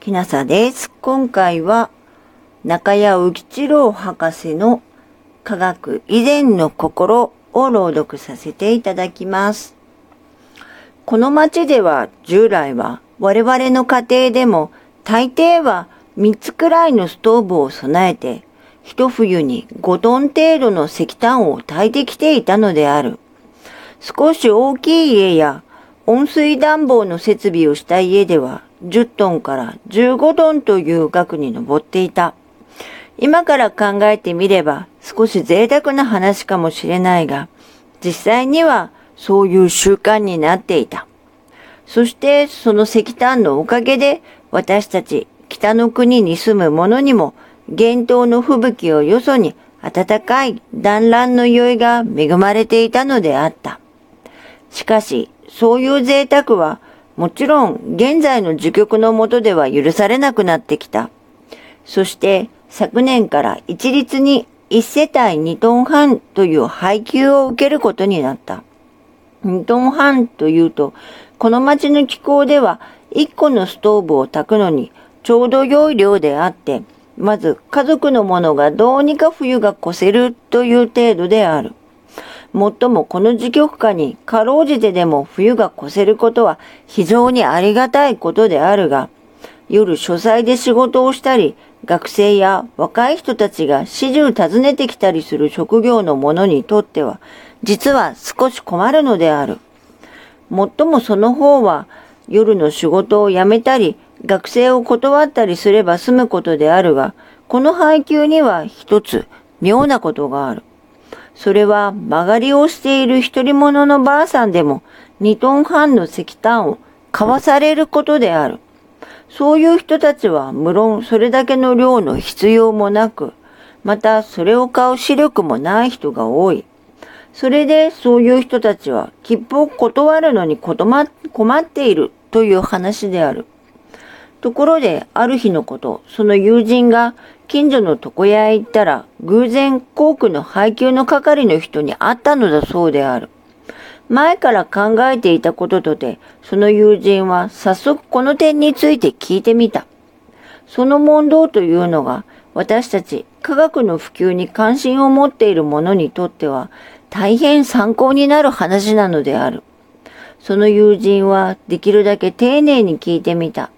きなさです。今回は中谷浮吉郎博士の科学以前の心を朗読させていただきます。この町では従来は我々の家庭でも大抵は3つくらいのストーブを備えて一冬に5トン程度の石炭を炊いてきていたのである。少し大きい家や温水暖房の設備をした家では10トンから15トンという額に上っていた。今から考えてみれば少し贅沢な話かもしれないが、実際にはそういう習慣になっていた。そしてその石炭のおかげで私たち北の国に住む者にも厳冬の吹雪をよそに暖かい団らんの酔いが恵まれていたのであった。しかし、そういう贅沢はもちろん現在の受局のもとでは許されなくなってきた。そして昨年から一律に1世帯2トン半という配給を受けることになった。2トン半というと、この町の気候では1個のストーブを炊くのにちょうど良い量であって、まず家族のものがどうにか冬が越せるという程度である。もっともこの時局下にかろうじてでも冬が越せることは非常にありがたいことであるが、夜書斎で仕事をしたり、学生や若い人たちが始終訪ねてきたりする職業の者にとっては、実は少し困るのである。もっともその方は、夜の仕事を辞めたり、学生を断ったりすれば済むことであるが、この配給には一つ妙なことがある。それは曲がりをしている一人者のばあさんでも2トン半の石炭を買わされることである。そういう人たちは無論それだけの量の必要もなく、またそれを買う視力もない人が多い。それでそういう人たちは切符を断るのに困っているという話である。ところで、ある日のこと、その友人が近所の床屋へ行ったら、偶然航空の配給の係の人に会ったのだそうである。前から考えていたこととて、その友人は早速この点について聞いてみた。その問答というのが、私たち科学の普及に関心を持っている者にとっては、大変参考になる話なのである。その友人はできるだけ丁寧に聞いてみた。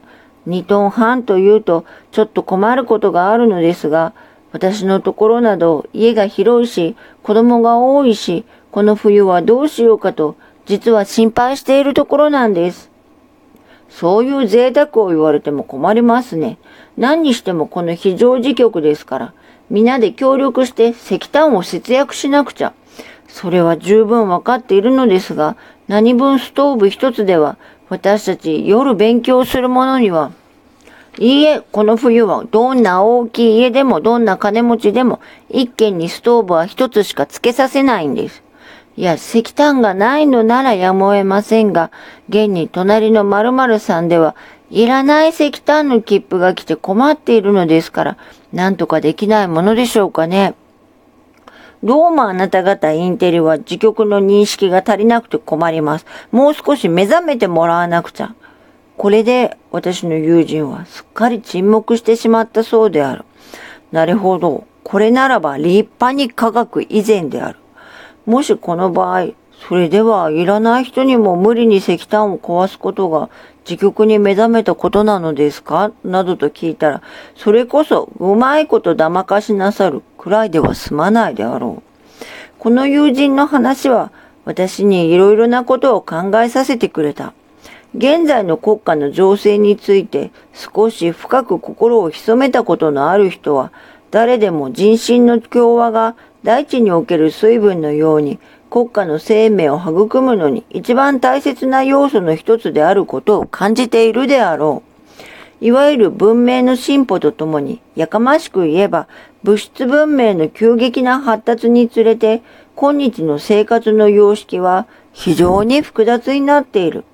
2トン半というとちょっと困ることがあるのですが、私のところなど家が広いし、子供が多いし、この冬はどうしようかと、実は心配しているところなんです。そういう贅沢を言われても困りますね。何にしてもこの非常時局ですから、皆で協力して石炭を節約しなくちゃ。それは十分わかっているのですが、何分ストーブ一つでは私たち夜勉強する者には、いいえ、この冬はどんな大きい家でもどんな金持ちでも一軒にストーブは一つしかつけさせないんです。いや、石炭がないのならやむを得ませんが、現に隣の〇〇さんでは、いらない石炭の切符が来て困っているのですから、なんとかできないものでしょうかね。どうもあなた方インテリは自局の認識が足りなくて困ります。もう少し目覚めてもらわなくちゃ。これで私の友人はすっかり沈黙してしまったそうである。なるほど。これならば立派に科学以前である。もしこの場合、それではいらない人にも無理に石炭を壊すことが自局に目覚めたことなのですか？などと聞いたら、それこそうまいこと騙かしなさるくらいでは済まないであろう。この友人の話は私にいろいろなことを考えさせてくれた。現在の国家の情勢について少し深く心を潜めたことのある人は、誰でも人心の共和が大地における水分のように国家の生命を育むのに一番大切な要素の一つであることを感じているであろう。いわゆる文明の進歩とともに、やかましく言えば、物質文明の急激な発達につれて、今日の生活の様式は非常に複雑になっている。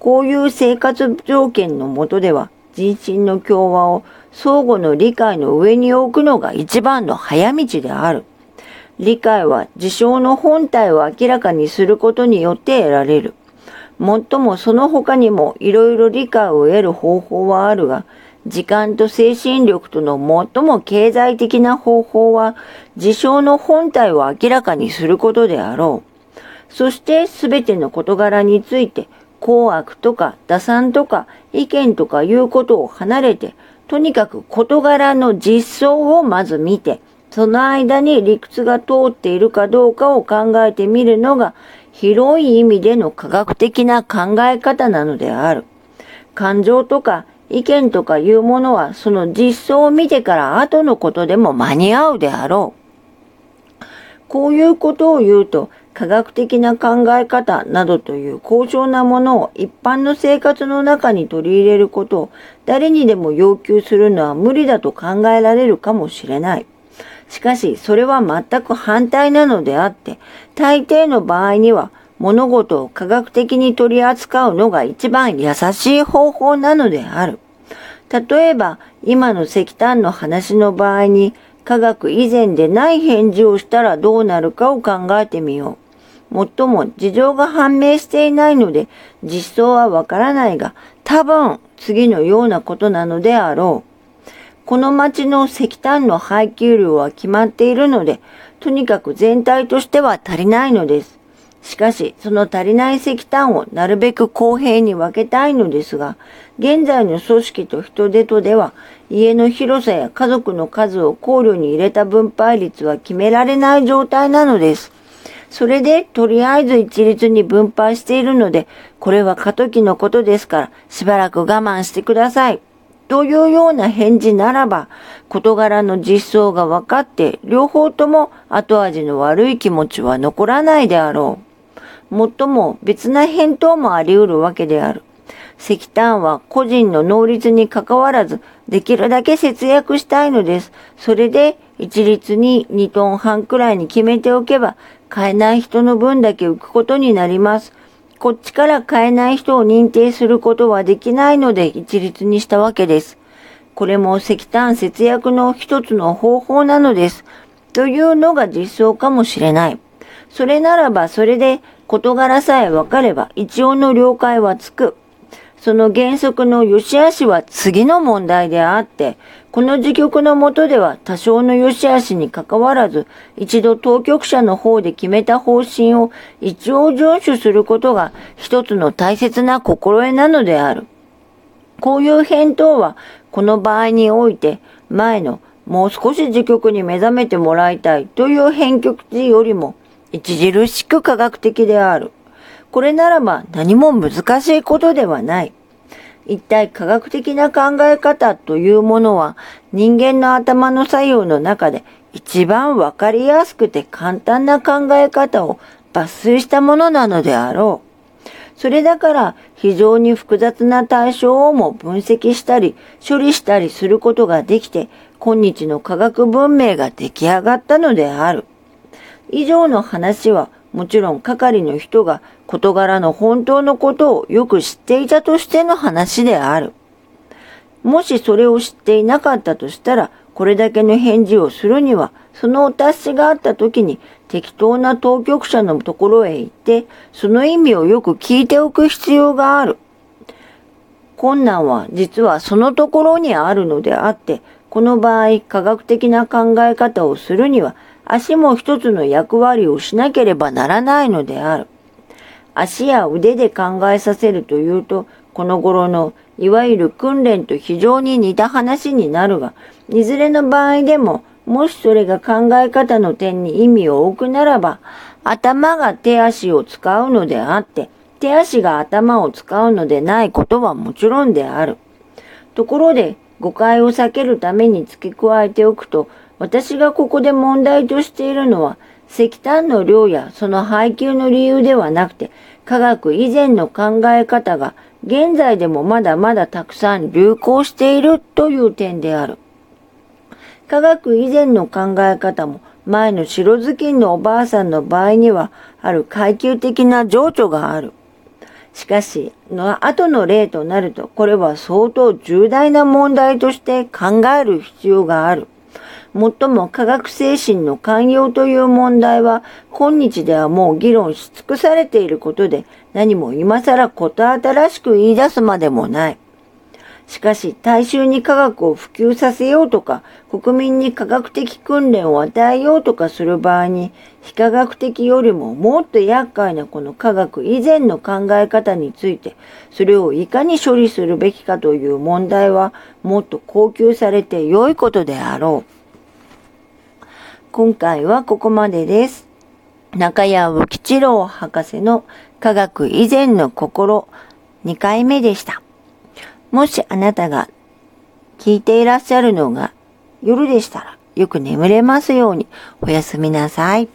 こういう生活条件のもとでは、人心の共和を相互の理解の上に置くのが一番の早道である。理解は事象の本体を明らかにすることによって得られる。もっともその他にもいろいろ理解を得る方法はあるが、時間と精神力との最も経済的な方法は、事象の本体を明らかにすることであろう。そして全ての事柄について、公悪とか打算とか意見とかいうことを離れて、とにかく事柄の実相をまず見て、その間に理屈が通っているかどうかを考えてみるのが広い意味での科学的な考え方なのである。感情とか意見とかいうものはその実相を見てから後のことでも間に合うであろう。こういうことを言うと科学的な考え方などという高尚なものを一般の生活の中に取り入れることを誰にでも要求するのは無理だと考えられるかもしれない。しかし、それは全く反対なのであって、大抵の場合には、物事を科学的に取り扱うのが一番優しい方法なのである。例えば、今の石炭の話の場合に、科学以前でない返事をしたらどうなるかを考えてみよう。もっとも事情が判明していないので実相はわからないが多分次のようなことなのであろう。この町の石炭の配給量は決まっているので、とにかく全体としては足りないのです。しかし、その足りない石炭をなるべく公平に分けたいのですが、現在の組織と人手とでは、家の広さや家族の数を考慮に入れた分配率は決められない状態なのです。それで、とりあえず一律に分配しているので、これは過渡期のことですから、しばらく我慢してください。というような返事ならば、事柄の実相が分かって、両方とも後味の悪い気持ちは残らないであろう。もっとも別な返答もあり得るわけである。石炭は個人の能率に関わらず、できるだけ節約したいのです。それで、一律に2トン半くらいに決めておけば、買えない人の分だけ浮くことになります。こっちから買えない人を認定することはできないので一律にしたわけです。これも石炭節約の一つの方法なのです。というのが実装かもしれない。それならばそれで事柄さえ分かれば一応の了解はつく。その原則の良し悪しは次の問題であって、この時局のもとでは多少の良し悪しに関わらず、一度当局者の方で決めた方針を一応遵守することが一つの大切な心得なのである。こういう返答は、この場合において、前のもう少し時局に目覚めてもらいたいという編曲時よりも著しく科学的である。これならば何も難しいことではない。一体科学的な考え方というものは人間の頭の作用の中で一番わかりやすくて簡単な考え方を抜粋したものなのであろう。それだから非常に複雑な対象をも分析したり処理したりすることができて今日の科学文明が出来上がったのである。以上の話はもちろん係の人が事柄の本当のことをよく知っていたとしての話である。もしそれを知っていなかったとしたら、これだけの返事をするには、そのお達しがあった時に適当な当局者のところへ行って、その意味をよく聞いておく必要がある。困難は実はそのところにあるのであって、この場合科学的な考え方をするには足も一つの役割をしなければならないのである。足や腕で考えさせるというと、この頃のいわゆる訓練と非常に似た話になるが、いずれの場合でも、もしそれが考え方の点に意味を置くならば、頭が手足を使うのであって、手足が頭を使うのでないことはもちろんである。ところで、誤解を避けるために付け加えておくと、私がここで問題としているのは、石炭の量やその配給の理由ではなくて、科学以前の考え方が現在でもまだまだたくさん流行しているという点である。科学以前の考え方も前の白頭巾のおばあさんの場合にはある階級的な情緒がある。しかし、の後の例となると、これは相当重大な問題として考える必要がある。もっとも科学精神の寛容という問題は今日ではもう議論し尽くされていることで何も今更こと新しく言い出すまでもない。しかし、大衆に科学を普及させようとか、国民に科学的訓練を与えようとかする場合に、非科学的よりももっと厄介なこの科学以前の考え方について、それをいかに処理するべきかという問題は、もっと高級されて良いことであろう。今回はここまでです。中谷浮吉郎博士の科学以前の心2回目でした。もしあなたが聞いていらっしゃるのが夜でしたらよく眠れますようにおやすみなさい。